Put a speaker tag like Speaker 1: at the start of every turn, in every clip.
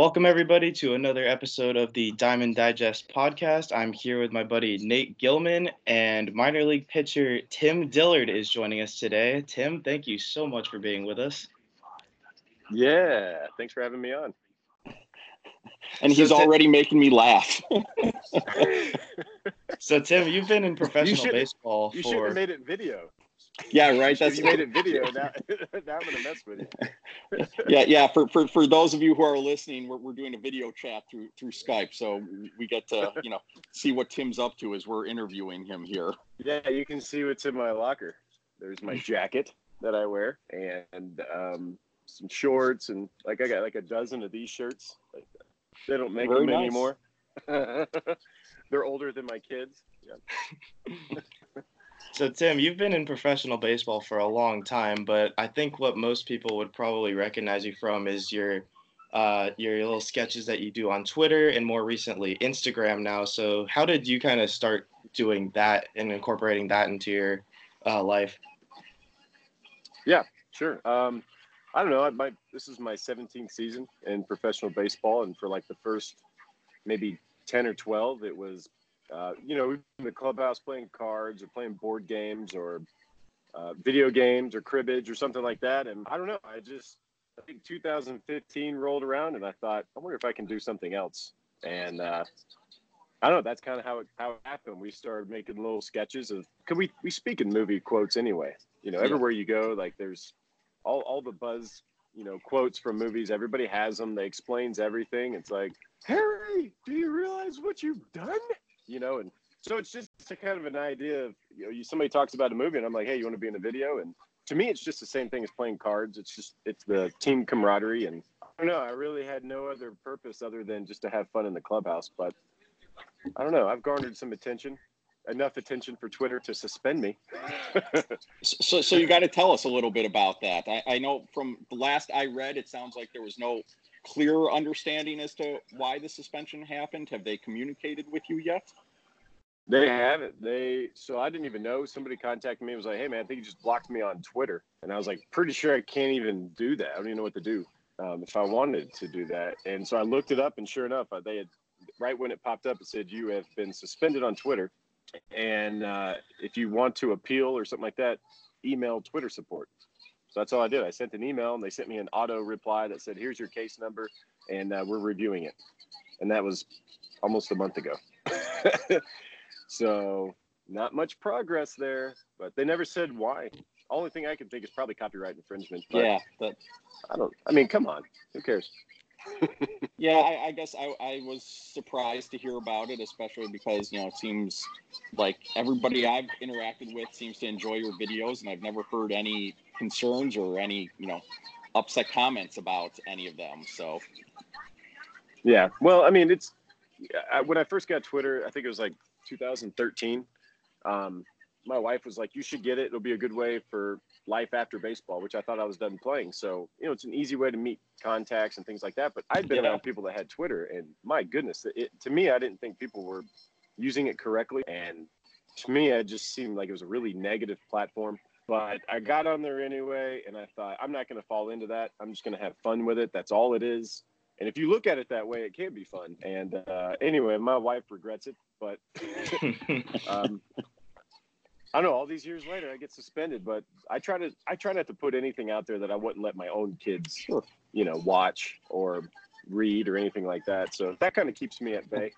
Speaker 1: Welcome, everybody, to another episode of the Diamond Digest podcast. I'm here with my buddy Nate Gilman, and minor league pitcher Tim Dillard is joining us today. Tim, thank you so much for being with us.
Speaker 2: Yeah, thanks for having me on.
Speaker 3: And he's so already making me laugh.
Speaker 1: so, Tim, you've been in professional you baseball.
Speaker 2: You
Speaker 1: for...
Speaker 2: should have made it video.
Speaker 3: Yeah, right. That's
Speaker 2: you made it video. Now, now I'm gonna mess with you.
Speaker 3: yeah, yeah. For, for for those of you who are listening, we're, we're doing a video chat through through Skype, so we get to you know see what Tim's up to as we're interviewing him here.
Speaker 2: Yeah, you can see what's in my locker. There's my jacket that I wear, and um, some shorts, and like I got like a dozen of these shirts. Like, they don't make Very them nice. anymore. They're older than my kids. Yeah.
Speaker 1: So Tim, you've been in professional baseball for a long time, but I think what most people would probably recognize you from is your uh, your little sketches that you do on Twitter and more recently Instagram now. So how did you kind of start doing that and incorporating that into your uh, life?
Speaker 2: Yeah, sure. Um, I don't know. I, my this is my 17th season in professional baseball, and for like the first maybe 10 or 12, it was uh, you know, in the clubhouse playing cards or playing board games or uh, video games or cribbage or something like that. And I don't know, I just, I think 2015 rolled around and I thought, I wonder if I can do something else. And uh, I don't know, that's kind of how it, how it happened. We started making little sketches of, cause we, we speak in movie quotes anyway, you know, everywhere you go, like there's all, all the buzz, you know, quotes from movies. Everybody has them. They explains everything. It's like, Harry, do you realize what you've done? You know, and so it's just a kind of an idea of, you know, you, somebody talks about a movie and I'm like, hey, you want to be in the video? And to me, it's just the same thing as playing cards. It's just, it's the team camaraderie. And I don't know, I really had no other purpose other than just to have fun in the clubhouse. But I don't know, I've garnered some attention enough attention for Twitter to suspend me.
Speaker 3: so, so you got to tell us a little bit about that. I, I, know from the last I read, it sounds like there was no clear understanding as to why the suspension happened? Have they communicated with you yet?
Speaker 2: They haven't. They so I didn't even know. Somebody contacted me and was like, "Hey man, I think you just blocked me on Twitter," and I was like, "Pretty sure I can't even do that. I don't even know what to do um, if I wanted to do that." And so I looked it up, and sure enough, uh, they had right when it popped up, it said you have been suspended on Twitter, and uh, if you want to appeal or something like that, email Twitter support. So that's all I did. I sent an email and they sent me an auto reply that said, here's your case number and uh, we're reviewing it. And that was almost a month ago. so not much progress there, but they never said why. Only thing I can think is probably copyright infringement.
Speaker 3: yeah. But
Speaker 2: I don't, I mean, come on. Who cares?
Speaker 3: yeah, I, I guess I, I, was surprised to hear about it, especially because you know it seems like everybody I've interacted with seems to enjoy your videos, and I've never heard any concerns or any you know upset comments about any of them. So,
Speaker 2: yeah, well, I mean, it's I, when I first got Twitter, I think it was like 2013. Um, my wife was like, "You should get it. It'll be a good way for life after baseball," which I thought I was done playing. So you know, it's an easy way to meet contacts and things like that. But I'd been yeah. around people that had Twitter, and my goodness, it, to me, I didn't think people were using it correctly. And to me, it just seemed like it was a really negative platform. But I got on there anyway, and I thought I'm not going to fall into that. I'm just going to have fun with it. That's all it is. And if you look at it that way, it can be fun. And uh, anyway, my wife regrets it, but um, I don't know. All these years later, I get suspended, but I try to I try not to put anything out there that I wouldn't let my own kids, sure. you know, watch or read or anything like that. So that kind of keeps me at bay.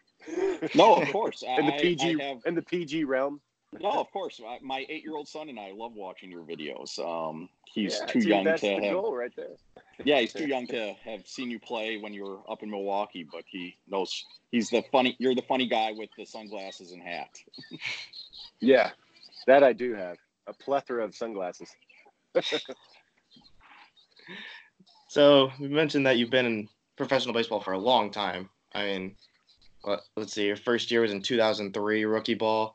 Speaker 3: no, of course.
Speaker 2: in the PG have, in the PG realm.
Speaker 3: No, of course. My eight-year-old son and I love watching your videos. Um, he's yeah, too young to have.
Speaker 2: Goal right there.
Speaker 3: Yeah, he's too young to have seen you play when you were up in Milwaukee, but he knows he's the funny. You're the funny guy with the sunglasses and hat.
Speaker 2: yeah, that I do have a plethora of sunglasses.
Speaker 1: so we mentioned that you've been in professional baseball for a long time. I mean, let's see, your first year was in 2003, rookie ball,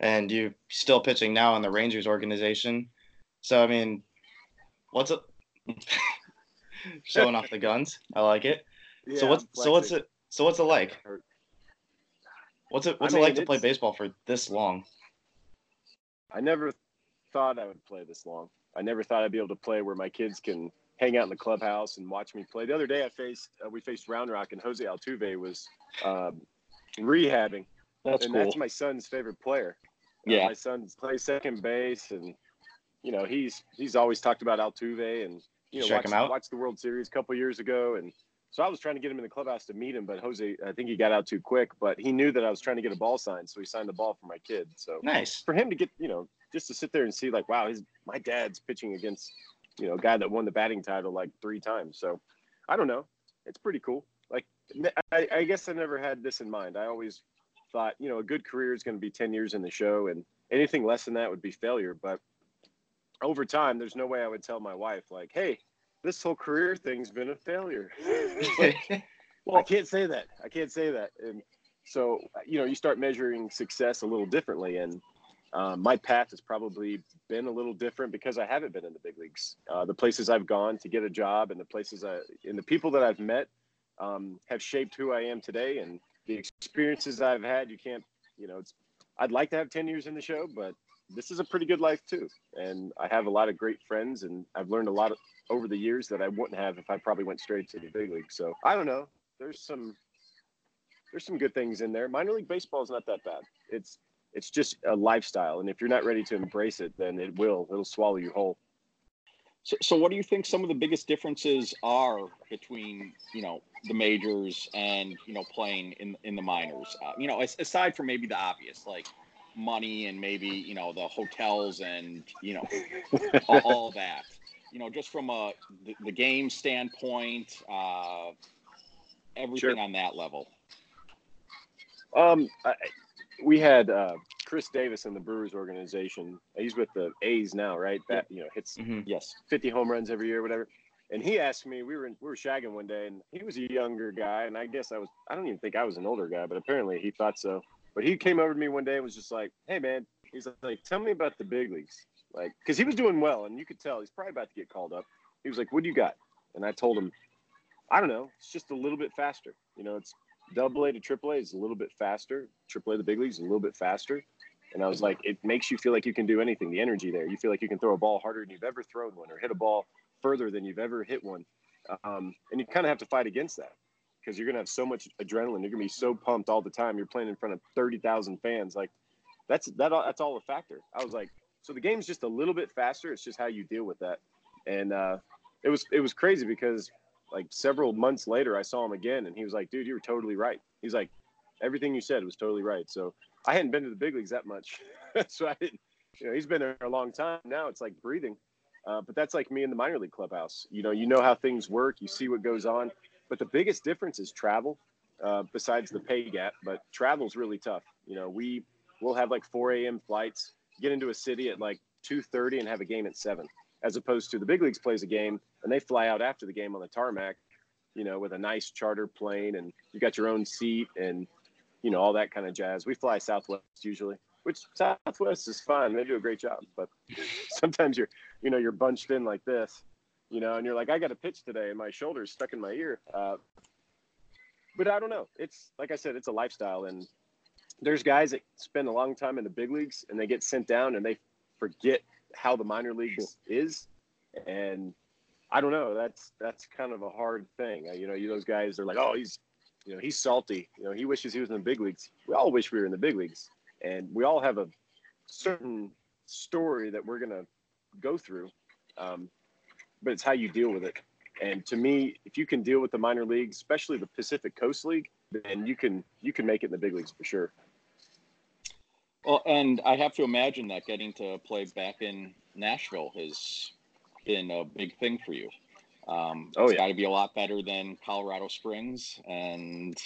Speaker 1: and you're still pitching now in the Rangers organization. So I mean, what's it? Showing off the guns. I like it. Yeah, so what's so what's it so what's it like? What's it what's I mean, it like to play baseball for this long?
Speaker 2: I never thought I would play this long. I never thought I'd be able to play where my kids can hang out in the clubhouse and watch me play. The other day, I faced uh, we faced Round Rock, and Jose Altuve was um, rehabbing.
Speaker 3: That's
Speaker 2: and
Speaker 3: cool.
Speaker 2: that's my son's favorite player. Uh,
Speaker 3: Yeah.
Speaker 2: my son plays second base, and you know he's he's always talked about Altuve, and you know
Speaker 1: Check
Speaker 2: watched,
Speaker 1: him out.
Speaker 2: watched the World Series a couple years ago, and so I was trying to get him in the clubhouse to meet him, but Jose, I think he got out too quick. But he knew that I was trying to get a ball signed, so he signed the ball for my kid. So
Speaker 1: Nice.
Speaker 2: for him to get, you know, just to sit there and see like, wow, his my dad's pitching against, you know, a guy that won the batting title like three times. So I don't know, it's pretty cool. Like I, I guess I never had this in mind. I always thought, you know, a good career is going to be ten years in the show, and anything less than that would be failure. But over time, there's no way I would tell my wife like, hey, this whole career thing's been a failure. Well, I can't say that. I can't say that. And so, you know, you start measuring success a little differently. And um, my path has probably been a little different because I haven't been in the big leagues. Uh, the places I've gone to get a job and the places I, and the people that I've met um, have shaped who I am today. And the experiences I've had, you can't, you know, it's, I'd like to have 10 years in the show, but this is a pretty good life too. And I have a lot of great friends and I've learned a lot of, over the years that I wouldn't have if I probably went straight to the big league. So I don't know there's some there's some good things in there. Minor league baseball is not that bad. It's it's just a lifestyle, and if you're not ready to embrace it, then it will it'll swallow you whole.
Speaker 3: So, so what do you think some of the biggest differences are between you know the majors and you know playing in in the minors? Uh, you know, as, aside from maybe the obvious like money and maybe you know the hotels and you know all, all that. You know, just from a the, the game standpoint, uh, everything
Speaker 2: Sure.
Speaker 3: on that level.
Speaker 2: Um, I, we had uh, Khris Davis in the Brewers organization. He's with the A's now, right? That you know hits
Speaker 1: Mhm.
Speaker 3: Yes.
Speaker 2: 50 home runs every year, whatever. And he asked me, we were in, we were shagging one day, and he was a younger guy, and I guess I was I don't even think I was an older guy, but apparently he thought so. But he came over to me one day and was just like, "Hey man," he's like, "Tell me about the big leagues," like because he was doing well, and you could tell he's probably about to get called up. He was like, "What do you got?" And I told him, "I don't know. It's just a little bit faster. You know, it's Double A to Triple A is a little bit faster. Triple A, the big leagues, a little bit faster." And I was like, "It makes you feel like you can do anything. The energy there. You feel like you can throw a ball harder than you've ever thrown one, or hit a ball further than you've ever hit one. Um, and you kind of have to fight against that because you're going to have so much adrenaline. You're going to be so pumped all the time. You're playing in front of 30,000 fans. Like that's, that, all- that's all a factor. I was like, so the game's just a little bit faster. It's just how you deal with that. And, uh, it was, it was crazy because like several months later, I saw him again and he was like, dude, you were totally right. He's like, everything you said was totally right. So I hadn't been to the big leagues that much. so I didn't, you know, he's been there a long time now. It's like breathing. Uh, but that's like me in the minor league clubhouse. You know, you know how things work, you see what goes on. But the biggest difference is travel, uh, besides the pay gap. But travel's really tough. You know, we will have like 4 a.m. flights, get into a city at like 2:30 and have a game at seven, as opposed to the big leagues plays a game and they fly out after the game on the tarmac, you know, with a nice charter plane and you got your own seat and you know all that kind of jazz. We fly Southwest usually, which Southwest is fine. They do a great job, but sometimes you're you know, you're bunched in like this, you know, and you're like, I got a pitch today, and my shoulder's stuck in my ear. Uh, but I don't know. It's like I said, it's a lifestyle, and there's guys that spend a long time in the big leagues, and they get sent down, and they forget how the minor leagues is, and I don't know. That's that's kind of a hard thing. You know, you those guys, they're like, oh, he's, you know, he's salty. You know, he wishes he was in the big leagues. We all wish we were in the big leagues, and we all have a certain story that we're gonna go through, um, but it's how you deal with it. And to me, if you can deal with the minor leagues, especially the Pacific Coast League, then you can you can make it in the big leagues for sure.
Speaker 3: Well, and I have to imagine that getting to play back in Nashville has been a big thing for you. Um,
Speaker 2: Oh,
Speaker 3: it's
Speaker 2: yeah.
Speaker 3: got to be a lot better than Colorado Springs, and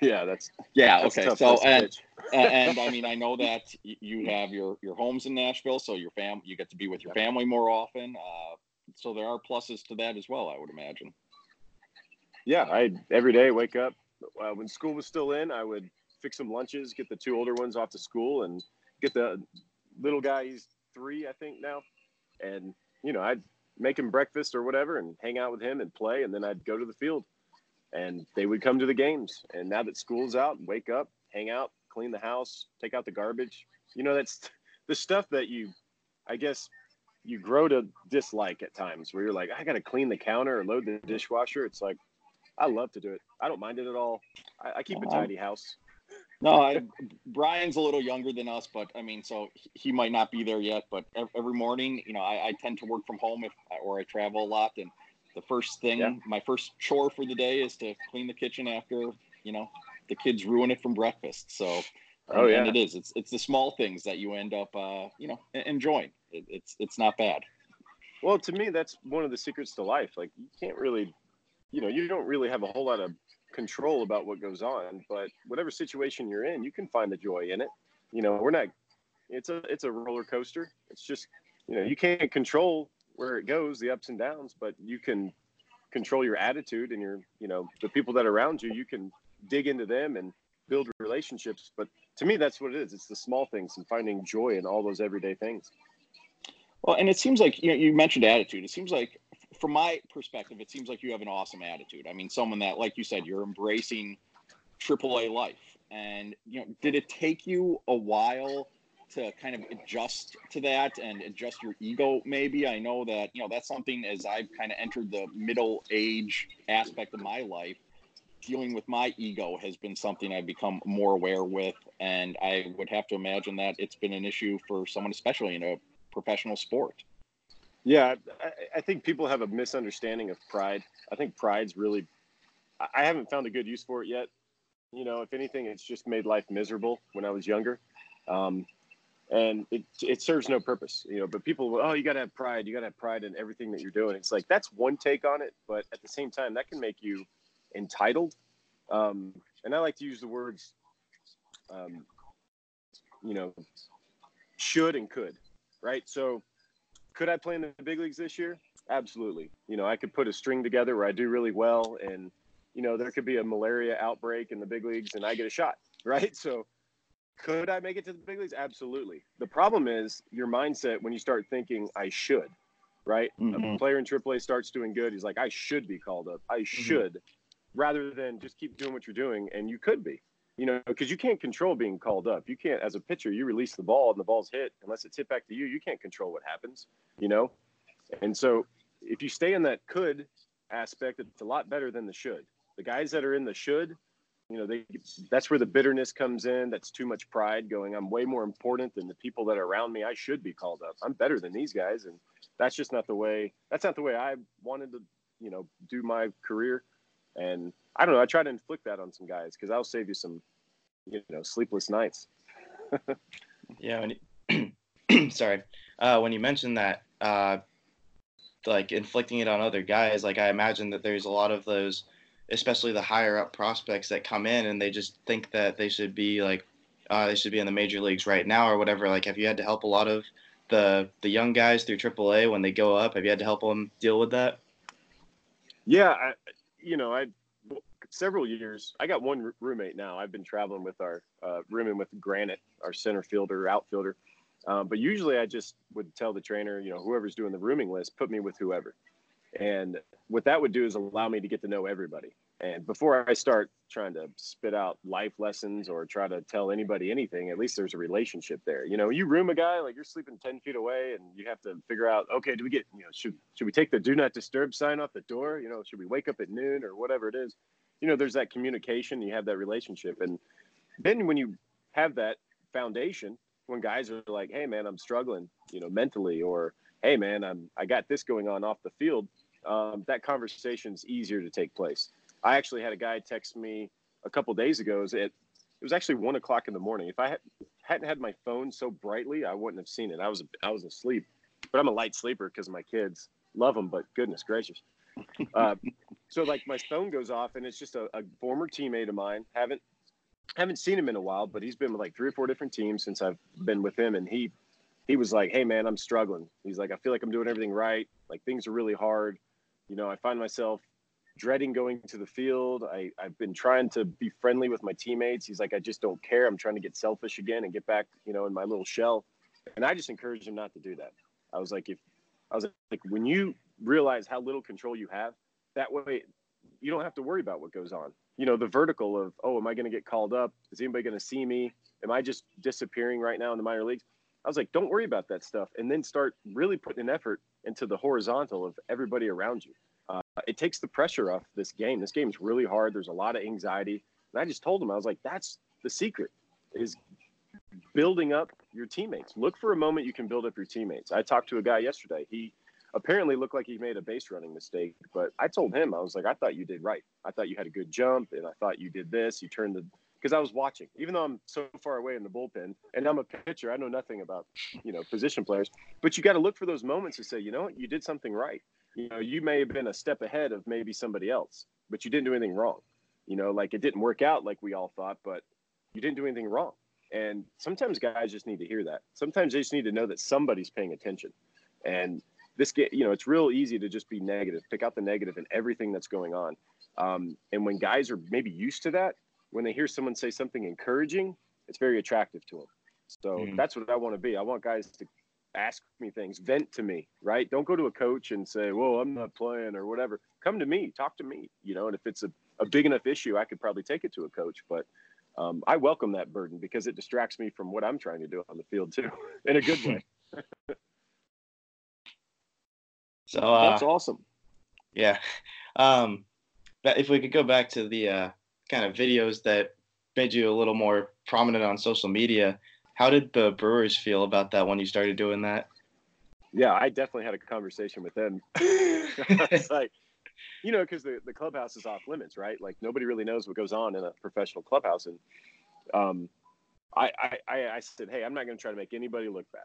Speaker 2: Yeah, that's
Speaker 3: yeah,
Speaker 2: that's
Speaker 3: okay. So and, and and I mean, I know that you have your your homes in Nashville, so your fam you get to be with your family more often. Uh, so there are pluses to that as well, I would imagine.
Speaker 2: yeah, I every day wake up. Uh, when school was still in, I would fix some lunches, get the two older ones off to school, and get the little guy. He's three, I think now, and you know I'd make him breakfast or whatever, and hang out with him and play, and then I'd go to the field, and they would come to the games. And now that school's out, wake up, hang out, clean the house, take out the garbage. You know that's the stuff that you, I guess, you grow to dislike at times where you're like, I got to clean the counter or load the dishwasher. It's like, I love to do it. I don't mind it at all. I, I keep a uh-huh. tidy house.
Speaker 3: No, I, Brian's a little younger than us, but I mean, so he might not be there yet. But every morning, you know, I, I tend to work from home if or I travel a lot, and the first thing, yeah. my first chore for the day is to clean the kitchen after you know the kids ruin it from breakfast. So, oh yeah, and it is. It's it's the small things that you end up, uh, you know, enjoying. It, it's it's not bad.
Speaker 2: Well, to me, that's one of the secrets to life. Like you can't really, you know, you don't really have a whole lot of control about what goes on, but whatever situation you're in, you can find the joy in it. You know, we're not it's a it's a roller coaster. It's just, you know, you can't control where it goes, the ups and downs, but you can control your attitude and your, you know, the people that are around you, you can dig into them and build relationships. But to me, that's what it is. It's the small things and finding joy in all those everyday things.
Speaker 3: Well, and it seems like you know, you mentioned attitude. It seems like from my perspective, it seems like you have an awesome attitude. I mean, someone that, like you said, you're embracing AAA life. And you know, did it take you a while to kind of adjust to that and adjust your ego? Maybe I know that you know that's something as I've kind of entered the middle age aspect of my life. Dealing with my ego has been something I've become more aware with, and I would have to imagine that it's been an issue for someone, especially in a professional sport.
Speaker 2: Yeah, I, I, think people have a misunderstanding of pride. I think pride's really, I haven't found a good use for it yet. You know, if anything, it's just made life miserable when I was younger. Um, and it, it serves no purpose, you know, but people, oh, you got to have pride. You got to have pride in everything that you're doing. It's like, that's one take on it. But at the same time, that can make you entitled. Um, and I like to use the words, um, you know, should and could, right? So, could I play in the big leagues this year? Absolutely. You know, I could put a string together where I do really well, and you know, there could be a malaria outbreak in the big leagues, and I get a shot, right? So, could I make it to the big leagues? Absolutely. The problem is your mindset when you start thinking I should, right? Mm-hmm. A player in AAA starts doing good. He's like, I should be called up. I mm-hmm. should, mm-hmm. rather than just keep doing what you're doing, and you could be you know, because you can't control being called up. You can't, as a pitcher, you release the ball and the ball's hit. Unless it's hit back to you, you can't control what happens, you know? And so if you stay in that could aspect, it's a lot better than the should. The guys that are in the should, you know, they that's where the bitterness comes in. That's too much pride going, I'm way more important than the people that are around me. I should be called up. I'm better than these guys. And that's just not the way, that's not the way I wanted to, you know, do my career. And I don't know. I try to inflict that on some guys because I'll save you some, you know, sleepless nights.
Speaker 1: yeah. You, sorry. Uh, when you mentioned that, uh, like inflicting it on other guys, like I imagine that there's a lot of those, especially the higher up prospects that come in and they just think that they should be like, uh, they should be in the major leagues right now or whatever. Like, have you had to help a lot of the the young guys through AAA when they go up? Have you had to help them deal with that?
Speaker 2: Yeah, I, you know, I several years. I got one roommate now. I've been traveling with our uh, rooming with Granite, our center fielder, outfielder. Um, but usually I just would tell the trainer, you know, whoever's doing the rooming list, put me with whoever. And what that would do is allow me to get to know everybody. And before I start trying to spit out life lessons or try to tell anybody anything, at least there's a relationship there. You know, you room a guy like you're sleeping 10 feet away and you have to figure out, okay, do we get, you know, should, should we take the do not disturb sign off the door? You know, should we wake up at noon or whatever it is? You know, there's that communication, you have that relationship. And then when you have that foundation, when guys are like, hey, man, I'm struggling, you know, mentally, or hey, man, I'm, I got this going on off the field, um, that conversation's easier to take place. I actually had a guy text me a couple days ago. It, it was actually one o'clock in the morning. If I had, hadn't had my phone so brightly, I wouldn't have seen it. I was I was asleep, but I'm a light sleeper because my kids love them. But goodness gracious, uh, so like my phone goes off and it's just a, a, former teammate of mine. Haven't haven't seen him in a while, but he's been with like three or four different teams since I've been with him. And he he was like, "Hey man, I'm struggling." He's like, "I feel like I'm doing everything right. Like things are really hard. You know, I find myself dreading going to the field. I, I've been trying to be friendly with my teammates. He's like, I just don't care. I'm trying to get selfish again and get back, you know, in my little shell. And I just encouraged him not to do that. I was like, if I was like, when you realize how little control you have. That way, you don't have to worry about what goes on. You know, the vertical of, oh, am I going to get called up? Is anybody going to see me? Am I just disappearing right now in the minor leagues? I was like, don't worry about that stuff, and then start really putting an effort into the horizontal of everybody around you. Uh, it takes the pressure off this game. This game is really hard. There's a lot of anxiety, and I just told him I was like, that's the secret is building up your teammates. Look for a moment you can build up your teammates. I talked to a guy yesterday. He apparently looked like he made a base running mistake, but I told him I was like, I thought you did right. I thought you had a good jump, and I thought you did this. You turned the because I was watching, even though I'm so far away in the bullpen and I'm a pitcher, I know nothing about, you know, position players, but you got to look for those moments to say, you know what, you did something right. You know, you may have been a step ahead of maybe somebody else, but you didn't do anything wrong. You know, like it didn't work out like we all thought, but you didn't do anything wrong. And sometimes guys just need to hear that. Sometimes they just need to know that somebody's paying attention. And this get, you know, it's real easy to just be negative, pick out the negative in everything that's going on. Um, and when guys are maybe used to that, when they hear someone say something encouraging, it's very attractive to them. So mm. that's what I want to be. I want guys to ask me things, vent to me, right? Don't go to a coach and say, "Well, I'm not playing" or whatever. Come to me, talk to me, you know. And if it's a, a big enough issue, I could probably take it to a coach. But um, I welcome that burden because it distracts me from what I'm trying to do on the field too, in a good way.
Speaker 1: so uh,
Speaker 3: that's awesome.
Speaker 1: Yeah. Um, if we could go back to the uh, kind of videos that made you a little more prominent on social media. How did the Brewers feel about that when you started doing that?
Speaker 2: Yeah, I definitely had a conversation with them. it's like, you know, because the, the clubhouse is off limits, right? Like nobody really knows what goes on in a professional clubhouse. And um, I, I, I said, hey, I'm not going to try to make anybody look bad.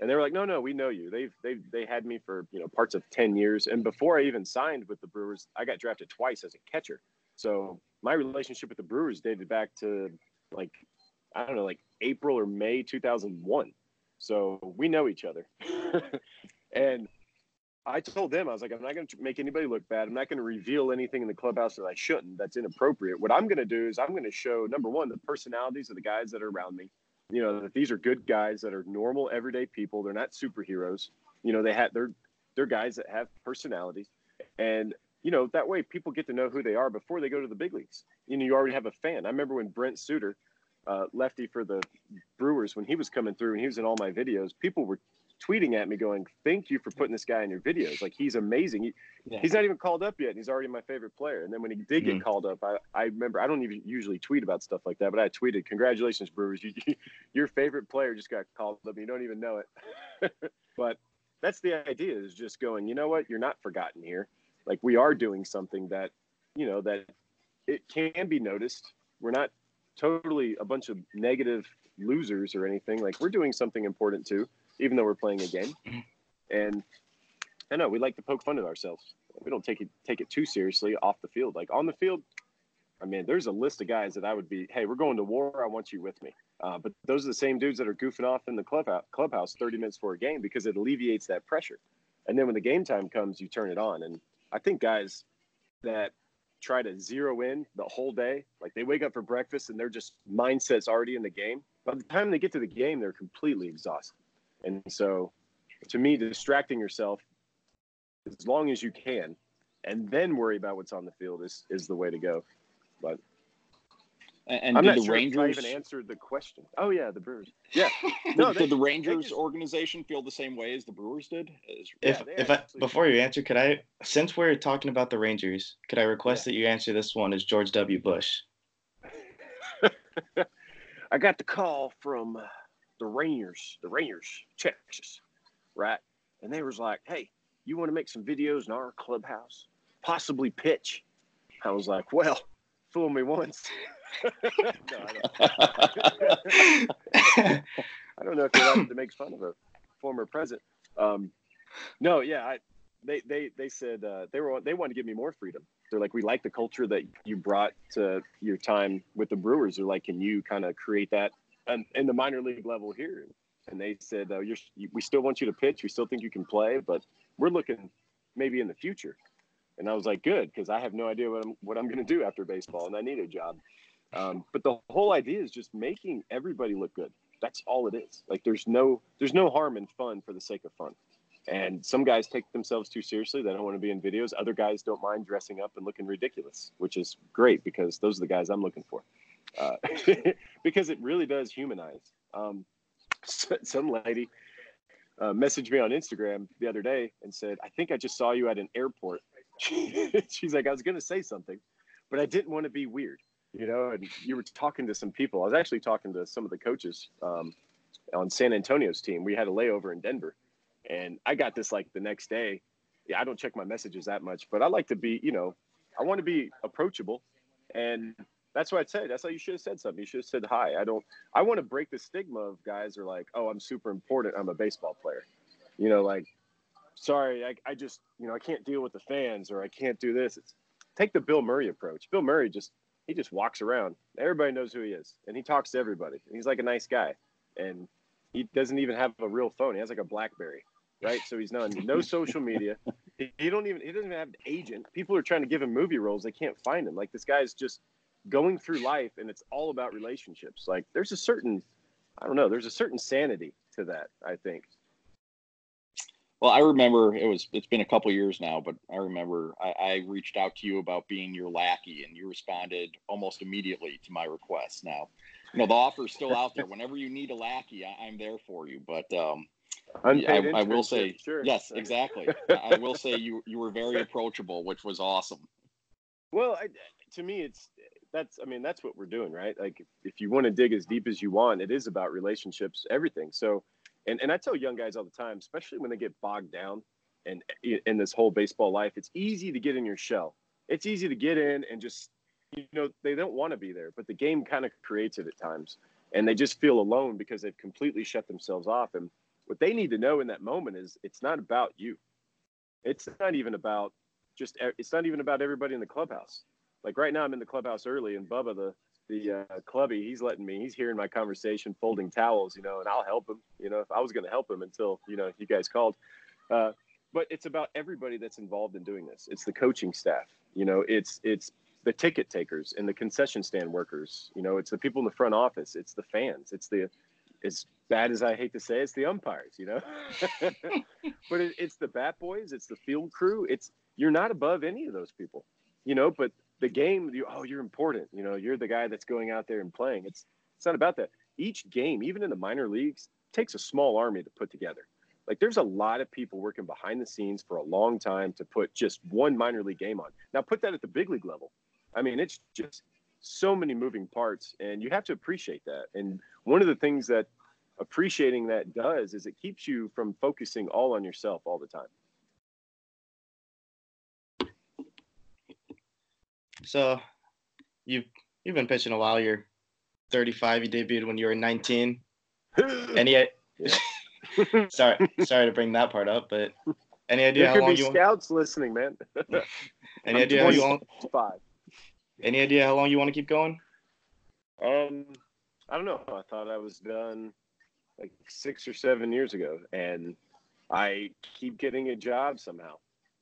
Speaker 2: And they were like, no, no, we know you. They've, they've, they had me for, you know, parts of 10 years. And before I even signed with the Brewers, I got drafted twice as a catcher. So my relationship with the Brewers dated back to like I don't know, like April or May 2001. So we know each other. and I told them, I was like, I'm not going to make anybody look bad. I'm not going to reveal anything in the clubhouse that I shouldn't. That's inappropriate. What I'm going to do is I'm going to show number one, the personalities of the guys that are around me. You know, that these are good guys that are normal, everyday people. They're not superheroes. You know, they had they're they're guys that have personalities. And you know, that way people get to know who they are before they go to the big leagues. You know, you already have a fan. I remember when Brent Suter, uh, lefty for the Brewers, when he was coming through and he was in all my videos, people were tweeting at me going, "Thank you for putting this guy in your videos. Like he's amazing. He, yeah. He's not even called up yet, and he's already my favorite player." And then when he did get mm. called up, I, I remember I don't even usually tweet about stuff like that, but I tweeted, "Congratulations, Brewers! You, your favorite player just got called up. You don't even know it." but that's the idea: is just going. You know what? You're not forgotten here like we are doing something that you know that it can be noticed we're not totally a bunch of negative losers or anything like we're doing something important too even though we're playing a game. And i know we like to poke fun at ourselves. We don't take it take it too seriously off the field. Like on the field i mean there's a list of guys that i would be hey we're going to war. I want you with me. Uh, but those are the same dudes that are goofing off in the clubhouse, clubhouse 30 minutes for a game because it alleviates that pressure. And then when the game time comes you turn it on. And I think guys that try to zero in the whole day, like they wake up for breakfast and they're just mindsets already in the game. By the time they get to the game, they're completely exhausted. And so, to me, distracting yourself as long as you can, and then worry about what's on the field is is the way to go. But
Speaker 3: and I'm not the
Speaker 2: sure
Speaker 3: Rangers
Speaker 2: even answered the question? Oh yeah, the Brewers. Yeah.
Speaker 3: no, did, the Rangers just... organization feel the same way as the Brewers did?
Speaker 1: If yeah, if I, before you answer, could I, since we're talking about the Rangers, could I request yeah. that you answer this one as George W. Bush?
Speaker 2: I got the call from the Rangers, the Rangers, Texas, right? And they was like, "Hey, you want to make some videos in our clubhouse, possibly pitch?" I was like, "Well, fool me once." no, I don't. I don't know if you're allowed to make fun of a former president. Um, no, yeah, I, they they they said uh, they were they wanted to give me more freedom. They're like, we like the culture that you brought to your time with the Brewers. They're like, can you kind of create that in the minor league level here? And they said, uh, you're, we still want you to pitch. We still think you can play, but we're looking maybe in the future. And I was like, good, because I have no idea what I'm what I'm going to do after baseball, and I need a job. Um, but the whole idea is just making everybody look good. That's all it is. Like there's no there's no harm in fun for the sake of fun. And some guys take themselves too seriously. They don't want to be in videos. Other guys don't mind dressing up and looking ridiculous, which is great because those are the guys I'm looking for. Uh, because it really does humanize. Um, some lady uh, messaged me on Instagram the other day and said, "I think I just saw you at an airport." She's like, "I was going to say something, but I didn't want to be weird, you know." And you were talking to some people. I was actually talking to some of the coaches um, on San Antonio's team. We had a layover in Denver, and I got this like the next day. Yeah, I don't check my messages that much, but I like to be, you know, I want to be approachable, and that's what I'd say. That's how you should have said something. You should have said hi. I don't. I want to break the stigma of guys are like, oh, I'm super important. I'm a baseball player. You know, like, sorry, I, I just, you know, I can't deal with the fans or I can't do this. It's take the Bill Murray approach. Bill Murray just he just walks around. Everybody knows who he is, and he talks to everybody. He's like a nice guy, and he doesn't even have a real phone. He has like a BlackBerry, right? So he's not no social media. He, he don't even he doesn't even have an agent. People are trying to give him movie roles. They can't find him. Like this guy's just going through life and it's all about relationships. Like there's a certain, I don't know, there's a certain sanity to that, I think.
Speaker 3: Well, I remember it was, it's been a couple years now, but I remember I, I, reached out to you about being your lackey and you responded almost immediately to my request. Now, you know, the offer's still out there. Whenever you need a lackey, I, am there for you. But, um, I, I, will say, sure. yes, exactly. I will say you you were very approachable, which was awesome.
Speaker 2: Well, I, to me, it's that's I mean that's what we're doing, right? Like if you want to dig as deep as you want, it is about relationships, everything. So, and and I tell young guys all the time, especially when they get bogged down and in this whole baseball life, it's easy to get in your shell. It's easy to get in and just you know they don't want to be there, but the game kind of creates it at times, and they just feel alone because they've completely shut themselves off. And what they need to know in that moment is it's not about you. It's not even about just it's not even about everybody in the clubhouse like right now I'm in the clubhouse early and Bubba the the uh, clubby he's letting me he's hearing my conversation folding towels you know and I'll help him you know if I was going to help him until you know you guys called. Uh, but it's about everybody that's involved in doing this. It's the coaching staff you know it's it's the ticket takers and the concession stand workers you know it's the people in the front office it's the fans it's the as bad as I hate to say it's the umpires you know? But it, it's the bat boys it's the field crew it's you're not above any of those people you know but the game, you, oh, you're important. You know, you're the guy that's going out there and playing. It's it's not about that. Each game, even in the minor leagues, takes a small army to put together. Like there's a lot of people working behind the scenes for a long time to put just one minor league game on. Now put that at the big league level. I mean, it's just so many moving parts and you have to appreciate that. And one of the things that appreciating that does is it keeps you from focusing all on yourself all the time.
Speaker 1: So you've you've been pitching a while. You're 35. You debuted when you were 19. any sorry sorry to bring that part up, but any idea
Speaker 2: there
Speaker 1: how long
Speaker 2: be
Speaker 1: you
Speaker 2: scouts want... listening, man?
Speaker 1: any idea how you want? Five. Any idea how long you want to keep going?
Speaker 2: Um, I don't know. I thought I was done like six or seven years ago, and I keep getting a job somehow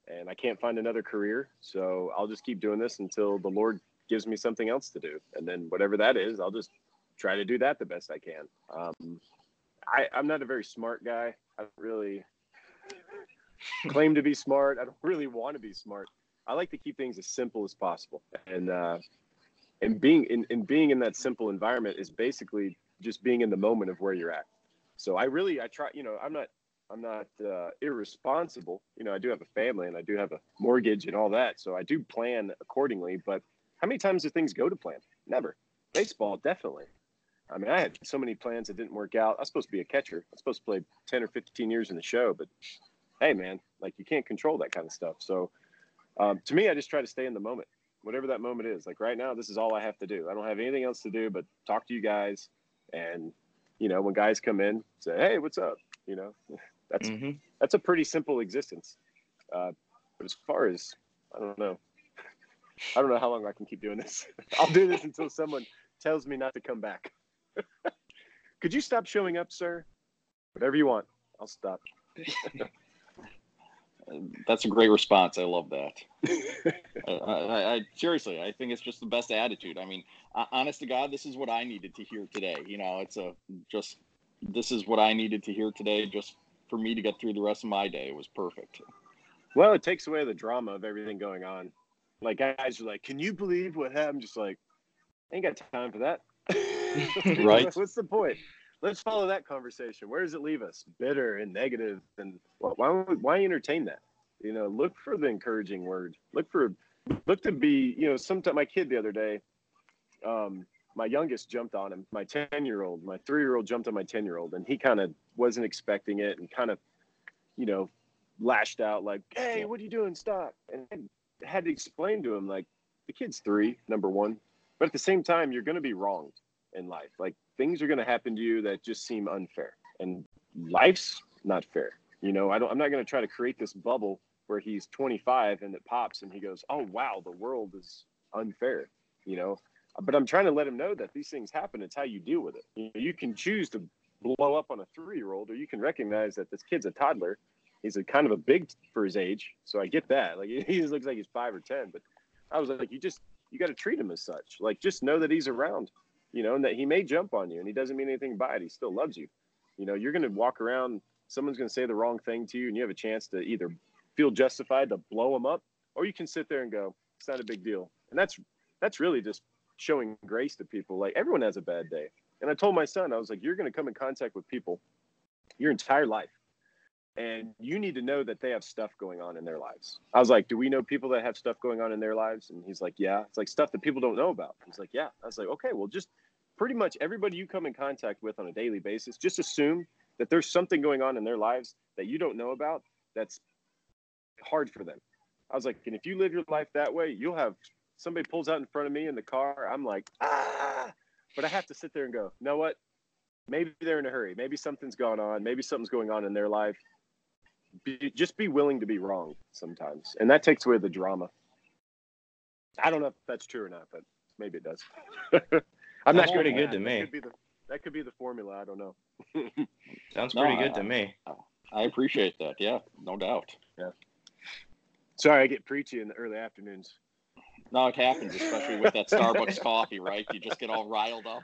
Speaker 2: and I can't find another career. So I'll just keep doing this until the Lord gives me something else to do. And then whatever that is, I'll just try to do that the best I can. Um, I, I'm not a very smart guy. I don't really claim to be smart. I don't really want to be smart. I like to keep things as simple as possible. And, uh, and being in, in being in that simple environment is basically just being in the moment of where you're at. So I really, I try, you know, I'm not I'm not uh, irresponsible. You know, I do have a family and I do have a mortgage and all that, so I do plan accordingly. But how many times do things go to plan? Never. Baseball, definitely. I mean, I had so many plans that didn't work out. I was supposed to be a catcher. I was supposed to play 10 or 15 years in the show, but hey, man, like you can't control that kind of stuff. So um, to me, I just try to stay in the moment, whatever that moment is. Like right now, this is all I have to do. I don't have anything else to do but talk to you guys. And, you know, when guys come in, say, hey, what's up? You know, that's mm-hmm. that's a pretty simple existence. Uh, but as far as I don't know, I don't know how long I can keep doing this. I'll do this until someone tells me not to come back. Could you stop showing up, sir? Whatever you want, I'll stop.
Speaker 3: That's a great response. I love that. I, I, I, seriously, I think it's just the best attitude. I mean, honest to God, this is what I needed to hear today. You know, it's a just this is what I needed to hear today, just for me to get through the rest of my day. It was perfect.
Speaker 2: Well, it takes away the drama of everything going on. Like guys are like, "Can you believe what happened?" Just like, I ain't got time for that.
Speaker 3: right.
Speaker 2: What's the point? let's follow that conversation. Where does it leave us? Bitter and negative, and why why entertain that? You know, look for the encouraging word. Look for look to be. You know, sometimes my kid the other day, um, my youngest jumped on him. My ten year old, my three year old jumped on my ten year old, and he kind of wasn't expecting it, and kind of, you know, lashed out like, "Hey, what are you doing? Stop!" And I had to explain to him like, the kid's three, number one, but at the same time, you're going to be wronged in life. Like things are going to happen to you that just seem unfair, and life's not fair. You know, I don't. I'm not going to try to create this bubble where he's 25 and it pops and he goes, "Oh wow, the world is unfair." You know, but I'm trying to let him know that these things happen. It's how you deal with it. You, know, you can choose to blow up on a three-year-old, or you can recognize that this kid's a toddler. He's a kind of a big for his age, so I get that. Like he looks like he's five or ten, but I was like, you just you got to treat him as such. Like just know that he's around you know, and that he may jump on you and he doesn't mean anything by it. He still loves you. You know, you're to walk around, someone's to say the wrong thing to you, and you have a chance to either feel justified to blow them up, or you can sit there and go, it's not a big deal. And that's that's really just showing grace to people. Like everyone has a bad day. And I told my son, I was like, you're going to come in contact with people your entire life. And you need to know that they have stuff going on in their lives. I was like, Do we know people that have stuff going on in their lives? And he's like, Yeah. It's like stuff that people don't know about. He's like, Yeah. I was like, Okay, well, just pretty much everybody you come in contact with on a daily basis, just assume that there's something going on in their lives that you don't know about that's hard for them. I was like, and if you live your life that way, you'll have somebody pulls out in front of me in the car. I'm like, ah, but I have to sit there and go, you know what? Maybe they're in a hurry. Maybe something's gone on. Maybe something's going on in their life. Be, just be willing to be wrong sometimes. And that takes away the drama. I don't know if that's true or not, but maybe it does.
Speaker 1: I'm That's not pretty good to me.
Speaker 2: That could, be the, that could be the formula. I don't know.
Speaker 1: Sounds pretty no, good I, to me.
Speaker 3: I appreciate that. Yeah, no doubt.
Speaker 2: Yeah. Sorry, I get preachy in the early afternoons.
Speaker 3: No, it happens, especially with that Starbucks coffee, right? You just get all riled up.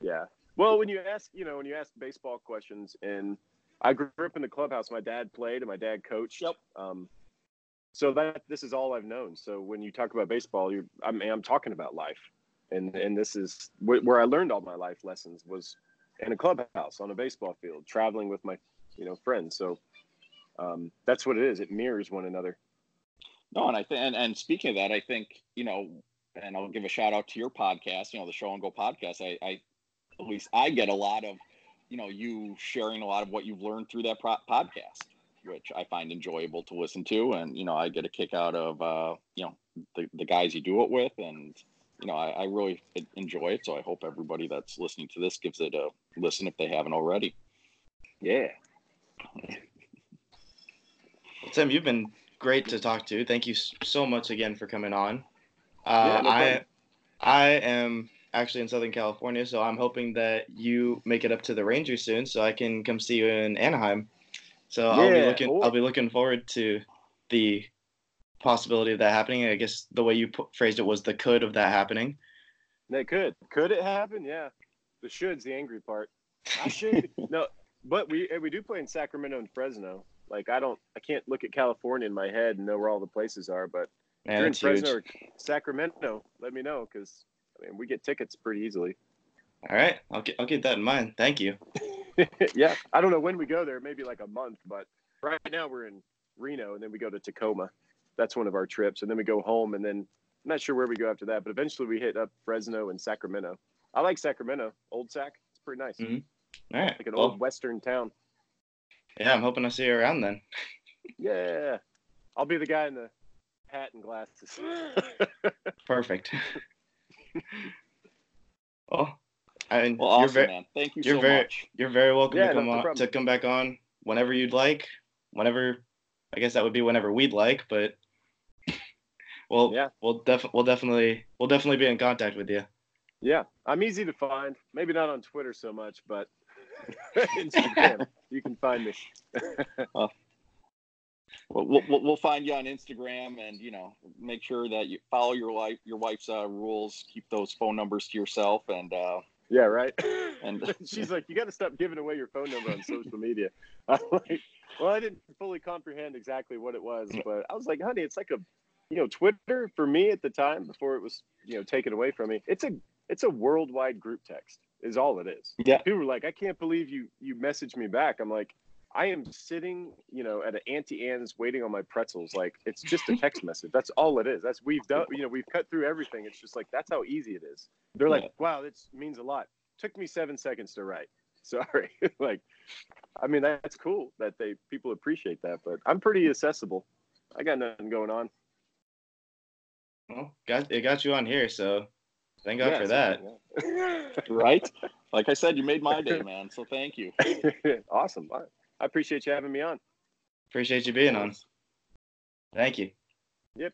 Speaker 2: Yeah. Well, when you ask, you know, when you ask baseball questions, and I grew up in the clubhouse. My dad played, and my dad coached.
Speaker 3: Yep.
Speaker 2: Um, so that this is all I've known. So when you talk about baseball, you're I mean, I'm talking about life and and this is where I learned all my life lessons was in a clubhouse on a baseball field, traveling with my you know friends. So um, that's what it is. It mirrors one another.
Speaker 3: No, and I think and, and speaking of that, I think you know, and I'll give a shout out to your podcast. You know, the Show and Go podcast. I, I at least I get a lot of you know you sharing a lot of what you've learned through that pro- podcast which I find enjoyable to listen to. And, you know, I get a kick out of, uh, you know, the, the guys you do it with and, you know, I, I really enjoy it. So I hope everybody that's listening to this gives it a listen if they haven't already.
Speaker 2: Yeah.
Speaker 1: Tim, you've been great to talk to. Thank you so much again for coming on. Uh, yeah, no I I am actually in Southern California, so I'm hoping that you make it up to the Rangers soon, so I can come see you in Anaheim. So yeah, I'll be looking cool. I'll be looking forward to the possibility of that happening. I guess the way you put, phrased it was the could of that happening.
Speaker 2: That could. Could it happen? Yeah. The should's the angry part. I should. no, but we we do play in Sacramento and Fresno. Like I don't, I can't look at California in my head and know where all the places are. But Man, you're in Fresno huge. or Sacramento, let me know because I mean we get tickets pretty easily.
Speaker 1: All right, I'll get I'll keep that in mind. Thank you.
Speaker 2: yeah, I don't know when we go there. Maybe like a month, but right now we're in Reno and then we go to Tacoma that's one of our trips. And then we go home, and then I'm not sure where we go after that, but eventually we hit up Fresno and Sacramento. I like Sacramento, Old Sac. It's pretty nice.
Speaker 1: Mm-hmm. All right,
Speaker 2: like an well, old Western town.
Speaker 1: Yeah, I'm hoping I see you around then.
Speaker 2: yeah, I'll be the guy in the hat and glasses.
Speaker 1: Perfect. well, I mean,
Speaker 3: well, awesome, very, man. Thank you
Speaker 1: you're
Speaker 3: so
Speaker 1: very,
Speaker 3: much.
Speaker 1: You're very welcome yeah, to come no, on to come back on whenever you'd like. Whenever I guess that would be whenever we'd like, but well, yeah, we'll def we'll definitely we'll definitely be in contact with you.
Speaker 2: Yeah, I'm easy to find. Maybe not on Twitter so much, but Instagram, you can find me.
Speaker 3: well, we'll, we'll find you on Instagram, and you know, make sure that you follow your wife your wife's uh, rules. Keep those phone numbers to yourself, and uh,
Speaker 2: yeah, right. And she's like, you got to stop giving away your phone number on social media. I'm like, well, I didn't fully comprehend exactly what it was, but I was like, honey, it's like a, you know, Twitter for me at the time before it was, you know, taken away from me. It's a, it's a worldwide group text. Is all it is.
Speaker 3: Yeah.
Speaker 2: People were like, I can't believe you you messaged me back. I'm like, I am sitting, you know, at an Auntie Anne's waiting on my pretzels. Like it's just a text message. That's all it is. That's we've done. You know, we've cut through everything. It's just like that's how easy it is. They're like,
Speaker 3: Yeah.
Speaker 2: wow, that means a lot. Took me seven seconds to write. Sorry. like, I mean, that's cool that they people appreciate that. But I'm pretty accessible. I got nothing going on.
Speaker 1: Well, got it got you on here, so thank God
Speaker 2: Yeah,
Speaker 1: for that.
Speaker 2: yeah.
Speaker 3: Right? Like I said, you made my day, man. So thank you.
Speaker 2: awesome. I I appreciate you having me on.
Speaker 1: Appreciate you being on. Thank you.
Speaker 2: Yep.